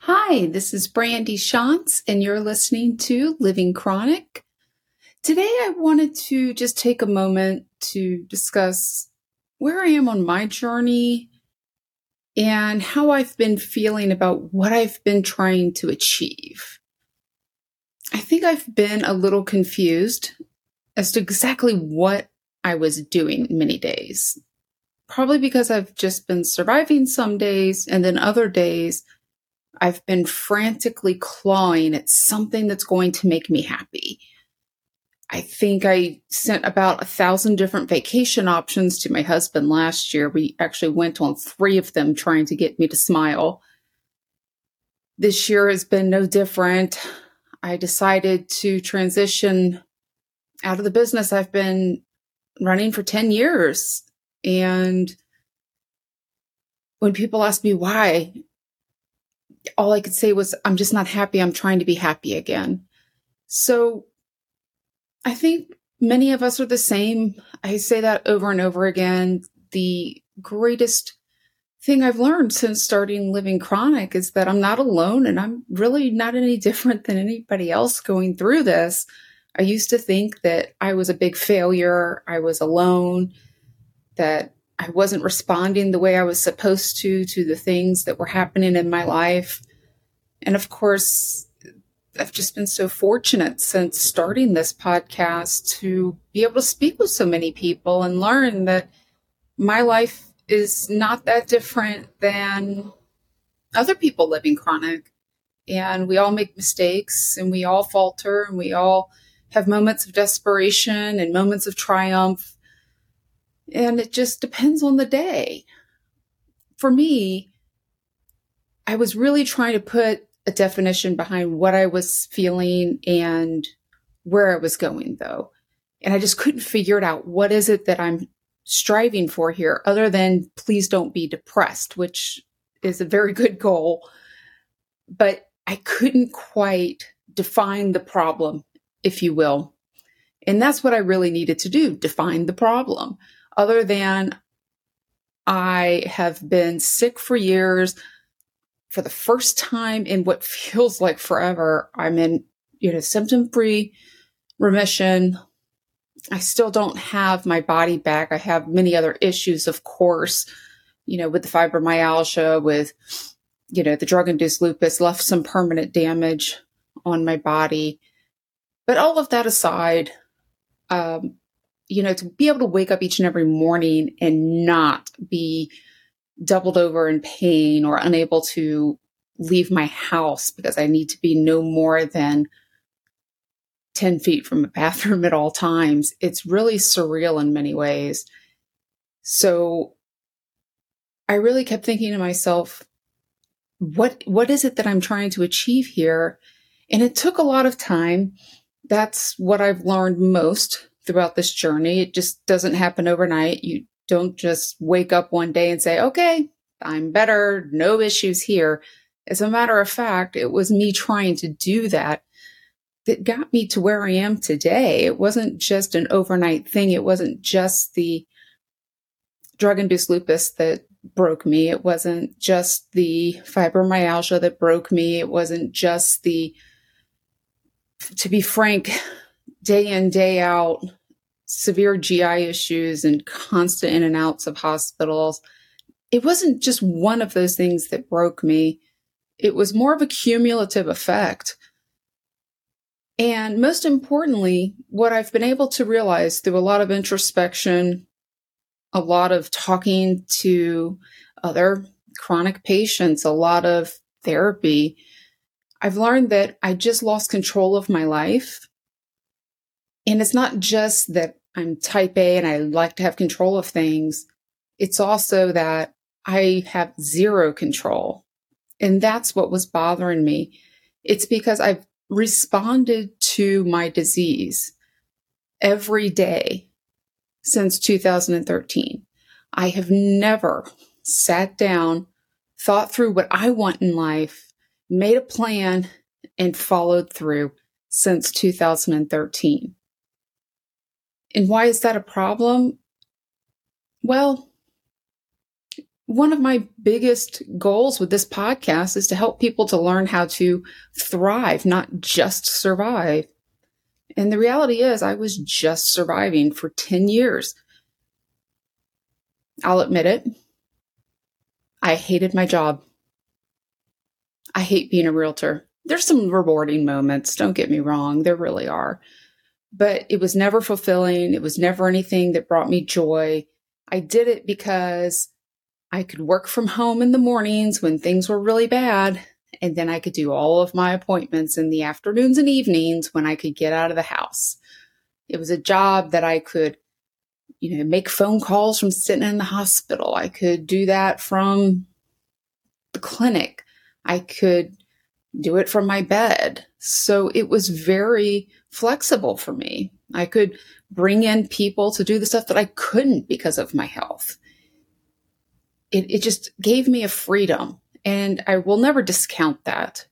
Hi, this is Brandy Shantz, and you're listening to Living Chronic. Today, I wanted to just take a moment to discuss where I am on my journey and how I've been feeling about what I've been trying to achieve. I think I've been a little confused as to exactly what I was doing many days. Probably because I've just been surviving some days, and then other days, I've been frantically clawing at something that's going to make me happy. I think I sent about a thousand different vacation options to my husband last year. We actually went on three of them trying to get me to smile. This year has been no different. I decided to transition out of the business I've been running for 10 years. And when people ask me why, all I could say was, I'm just not happy. I'm trying to be happy again. So I think many of us are the same. I say that over and over again. The greatest thing I've learned since starting living chronic is that I'm not alone and I'm really not any different than anybody else going through this. I used to think that I was a big failure. I was alone, that I wasn't responding the way I was supposed to to the things that were happening in my life. And of course, I've just been so fortunate since starting this podcast to be able to speak with so many people and learn that my life is not that different than other people living chronic. And we all make mistakes and we all falter and we all have moments of desperation and moments of triumph and it just depends on the day. For me, I was really trying to put a definition behind what I was feeling and where I was going, though. And I just couldn't figure it out. What is it that I'm striving for here, other than please don't be depressed, which is a very good goal. But I couldn't quite define the problem, if you will. And that's what I really needed to do define the problem other than I have been sick for years. For the first time in what feels like forever, I'm in, you know, symptom free remission. I still don't have my body back. I have many other issues, of course, you know, with the fibromyalgia, with, you know, the drug induced lupus left some permanent damage on my body. But all of that aside, um, you know, to be able to wake up each and every morning and not be doubled over in pain or unable to leave my house because I need to be no more than 10 feet from a bathroom at all times. It's really surreal in many ways. So I really kept thinking to myself, what what is it that I'm trying to achieve here? And it took a lot of time. That's what I've learned most throughout this journey. It just doesn't happen overnight. You don't just wake up one day and say, okay, I'm better, no issues here. As a matter of fact, it was me trying to do that that got me to where I am today. It wasn't just an overnight thing. It wasn't just the drug induced lupus that broke me. It wasn't just the fibromyalgia that broke me. It wasn't just the, to be frank, day in, day out, severe GI issues and constant in and outs of hospitals. It wasn't just one of those things that broke me. It was more of a cumulative effect. And most importantly, what I've been able to realize through a lot of introspection, a lot of talking to other chronic patients, a lot of therapy, I've learned that I just lost control of my life and it's not just that I'm type A and I like to have control of things. It's also that I have zero control. And that's what was bothering me. It's because I've responded to my disease every day since 2013. I have never sat down, thought through what I want in life, made a plan, and followed through since 2013. And why is that a problem? Well, one of my biggest goals with this podcast is to help people to learn how to thrive, not just survive. And the reality is, I was just surviving for 10 years. I'll admit it. I hated my job. I hate being a realtor. There's some rewarding moments, don't get me wrong, there really are. But it was never fulfilling. It was never anything that brought me joy. I did it because I could work from home in the mornings when things were really bad, and then I could do all of my appointments in the afternoons and evenings when I could get out of the house. It was a job that I could, you know, make phone calls from sitting in the hospital. I could do that from the clinic. I could do it from my bed. So it was very flexible for me. I could bring in people to do the stuff that I couldn't because of my health it, it just gave me a freedom. And I will never discount that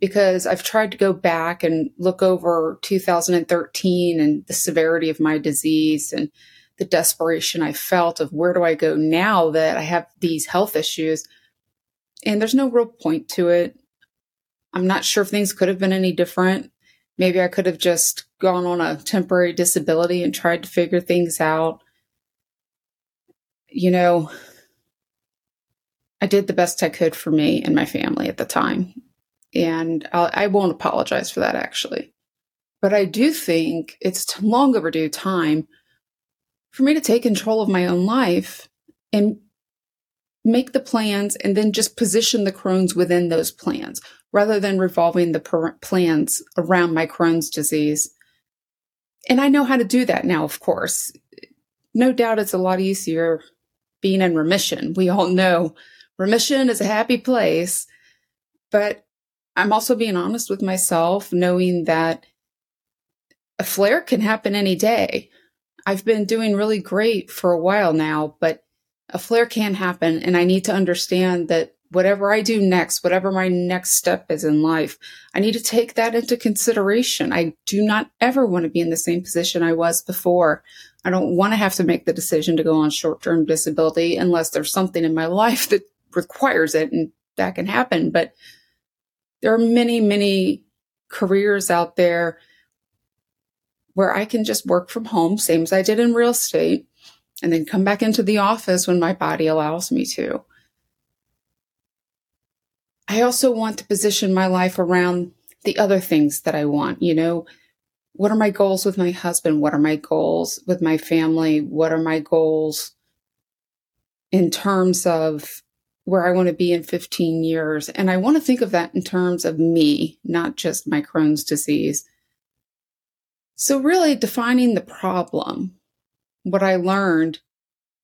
because I've tried to go back and look over 2013 and the severity of my disease and the desperation I felt of where do I go now that I have these health issues. And there's no real point to it. I'm not sure if things could have been any different. Maybe I could have just gone on a temporary disability and tried to figure things out. You know, I did the best I could for me and my family at the time. And I'll, I will not apologize for that, actually. But I do think it's long overdue time for me to take control of my own life and make the plans and then just position the Crohn's within those plans rather than revolving the per- plans around my Crohn's disease. And I know how to do that now, of course. No doubt it's a lot easier being in remission. We all know remission is a happy place. But I'm also being honest with myself, knowing that a flare can happen any day. I've been doing really great for a while now, but a flare can happen. And I need to understand that whatever I do next, whatever my next step is in life, I need to take that into consideration. I do not ever want to be in the same position I was before. I don't want to have to make the decision to go on short term disability unless there's something in my life that requires it and that can happen. But there are many, many careers out there where I can just work from home, same as I did in real estate, and then come back into the office when my body allows me to. I also want to position my life around the other things that I want. You know, what are my goals with my husband? What are my goals with my family? What are my goals in terms of where I want to be in 15 years. And I want to think of that in terms of me, not just my Crohn's disease. So, really defining the problem, what I learned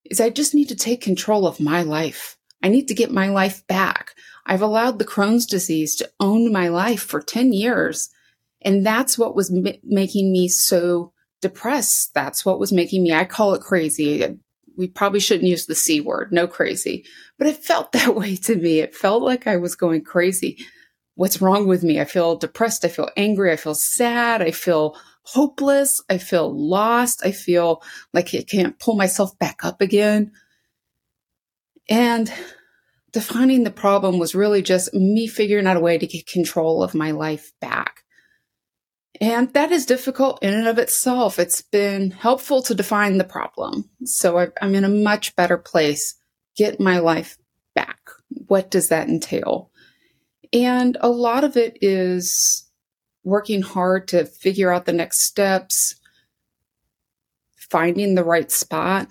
is I just need to take control of my life. I need to get my life back. I've allowed the Crohn's disease to own my life for 10 years. And that's what was m- making me so depressed. That's what was making me, I call it crazy we probably shouldn't use the C word, no crazy, but it felt that way to me. It felt like I was going crazy. What's wrong with me? I feel depressed. I feel angry. I feel sad. I feel hopeless. I feel lost. I feel like I can't pull myself back up again. And defining the problem was really just me figuring out a way to get control of my life back. And that is difficult in and of itself. It's been helpful to define the problem. So I, I'm in a much better place. Get my life back. What does that entail? And a lot of it is working hard to figure out the next steps, finding the right spot,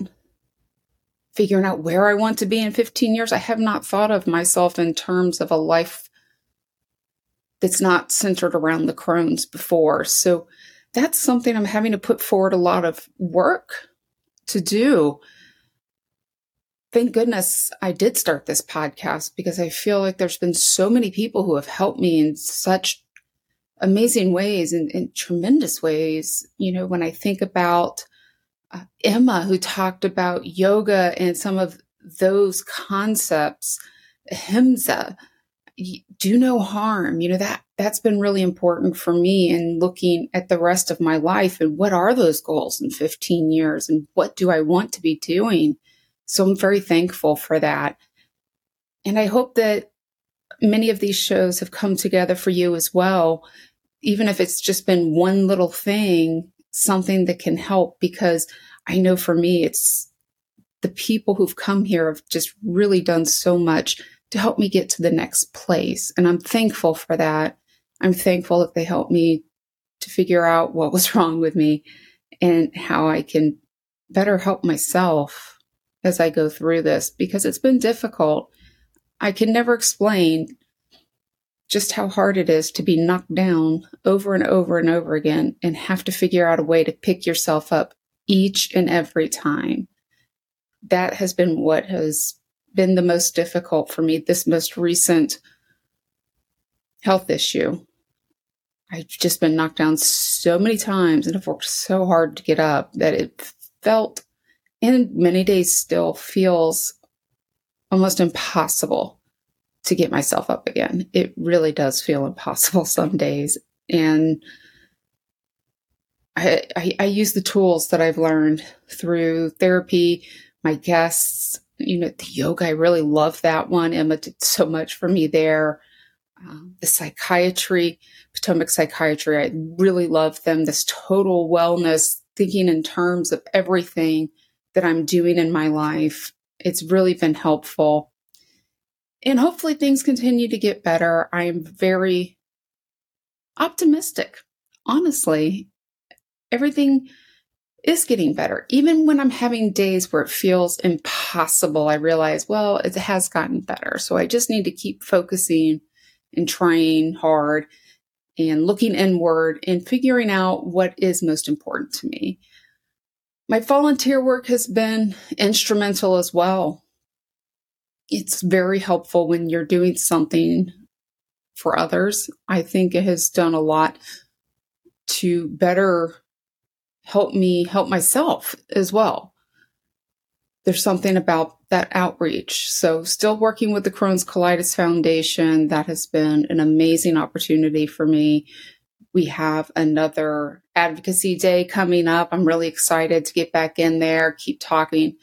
figuring out where I want to be in 15 years. I have not thought of myself in terms of a life that's not centered around the Crohn's before. So that's something I'm having to put forward a lot of work to do. Thank goodness I did start this podcast because I feel like there's been so many people who have helped me in such amazing ways and in, in tremendous ways. You know, when I think about Emma, who talked about yoga and some of those concepts, Himza, do no harm. You know, that that's been really important for me in looking at the rest of my life and what are those goals in 15 years and what do I want to be doing? So I'm very thankful for that. And I hope that many of these shows have come together for you as well, even if it's just been one little thing, something that can help, because I know for me, it's the people who've come here have just really done so much to help me get to the next place. And I'm thankful for that. I'm thankful that they helped me to figure out what was wrong with me and how I can better help myself as I go through this because it's been difficult. I can never explain just how hard it is to be knocked down over and over and over again and have to figure out a way to pick yourself up each and every time. That has been what has been the most difficult for me this most recent health issue. I've just been knocked down so many times and have worked so hard to get up that it felt, and many days still feels almost impossible to get myself up again. It really does feel impossible some days. And I, I, I use the tools that I've learned through therapy, my guests, you know, the yoga. I really love that one. Emma did so much for me there. Um, the psychiatry, Potomac Psychiatry, I really love them. This total wellness, thinking in terms of everything that I'm doing in my life. It's really been helpful. And hopefully things continue to get better. I am very optimistic. Honestly, everything is getting better. Even when I'm having days where it feels impossible, I realize, well, it has gotten better. So I just need to keep focusing and trying hard and looking inward and figuring out what is most important to me. My volunteer work has been instrumental as well. It's very helpful when you're doing something for others. I think it has done a lot to better help me help myself as well. There's something about that outreach. So, still working with the Crohn's Colitis Foundation, that has been an amazing opportunity for me. We have another advocacy day coming up. I'm really excited to get back in there, keep talking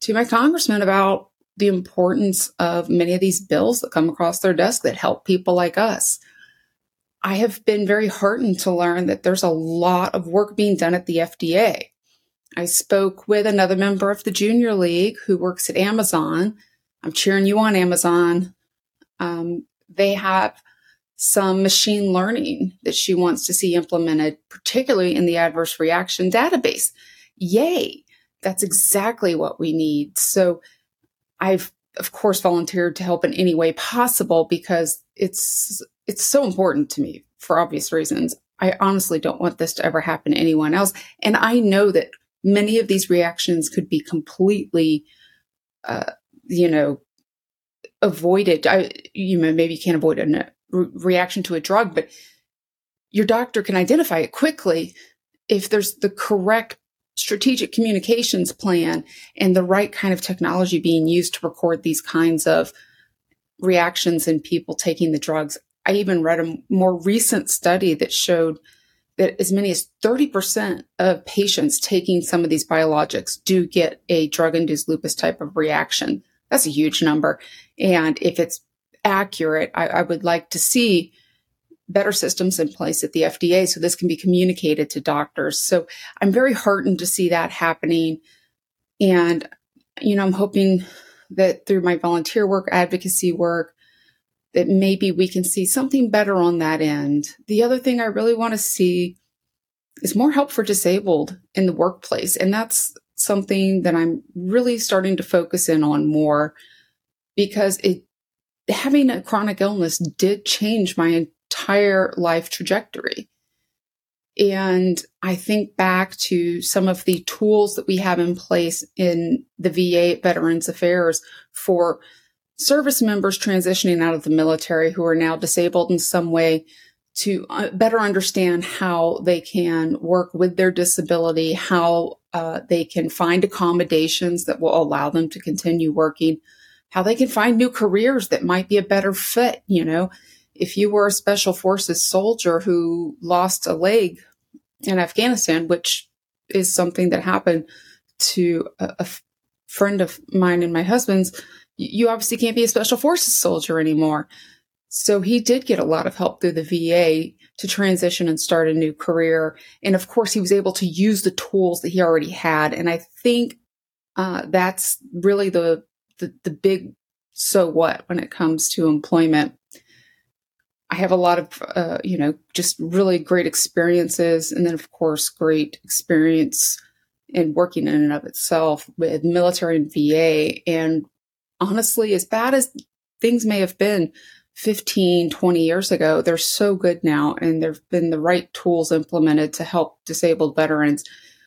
to my congressman about the importance of many of these bills that come across their desk that help people like us. I have been very heartened to learn that there's a lot of work being done at the FDA. I spoke with another member of the Junior League who works at Amazon. I'm cheering you on, Amazon. Um, they have some machine learning that she wants to see implemented, particularly in the adverse reaction database. Yay! That's exactly what we need. So I've, of course, volunteered to help in any way possible because it's it's so important to me for obvious reasons. I honestly don't want this to ever happen to anyone else. And I know that many of these reactions could be completely, uh, you know, avoided. I, you know, maybe you can't avoid a re- reaction to a drug, but your doctor can identify it quickly if there's the correct strategic communications plan and the right kind of technology being used to record these kinds of reactions in people taking the drugs. I even read a more recent study that showed that as many as 30% of patients taking some of these biologics do get a drug induced lupus type of reaction. That's a huge number. And if it's accurate, I, I, would like to see better systems in place at the FDA so this can be communicated to doctors. So I'm very heartened to see that happening. And, you know, I'm hoping that through my volunteer work, advocacy work, that maybe we can see something better on that end. The other thing I really want to see is more help for disabled in the workplace. And that's something that I'm really starting to focus in on more because it having a chronic illness did change my entire life trajectory. And I think back to some of the tools that we have in place in the VA Veterans Affairs for service members transitioning out of the military who are now disabled in some way to uh, better understand how they can work with their disability, how uh, they can find accommodations that will allow them to continue working, how they can find new careers that might be a better fit. You know, if you were a special forces soldier who lost a leg in Afghanistan, which is something that happened to a, a friend of mine and my husband's, you obviously can't be a special forces soldier anymore. So he did get a lot of help through the VA to transition and start a new career. And of course, he was able to use the tools that he already had. And I think uh, that's really the, the the big so what when it comes to employment. I have a lot of, uh, you know, just really great experiences. And then, of course, great experience in working in and of itself with military and VA. And honestly, as bad as things may have been 15, 20 years ago, they're so good now. And there have been the right tools implemented to help disabled veterans.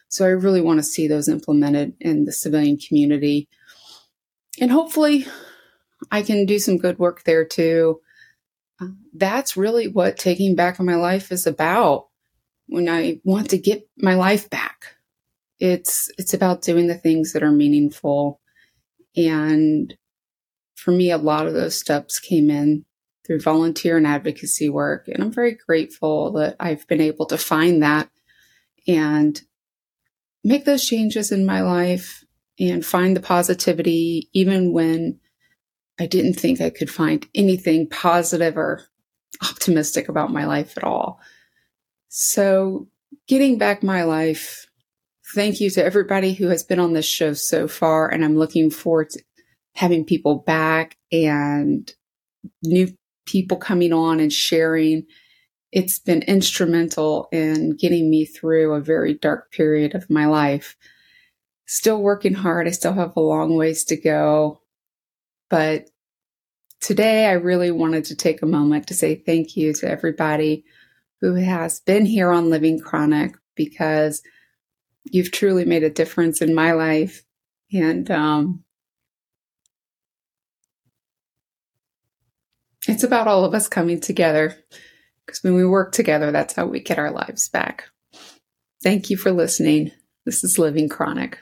So I really want to see those implemented in the civilian community. And hopefully, I can do some good work there too. That's really what taking back my life is about. When I want to get my life back, it's it's about doing the things that are meaningful. And for me, a lot of those steps came in through volunteer and advocacy work, and I'm very grateful that I've been able to find that and make those changes in my life and find the positivity even when I didn't think I could find anything positive or optimistic about my life at all. So, getting back my life, thank you to everybody who has been on this show so far. And I'm looking forward to having people back and new people coming on and sharing. It's been instrumental in getting me through a very dark period of my life. Still working hard. I still have a long ways to go. But today I really wanted to take a moment to say thank you to everybody who has been here on Living Chronic because you've truly made a difference in my life. And um, it's about all of us coming together because when we work together, that's how we get our lives back. Thank you for listening. This is Living Chronic.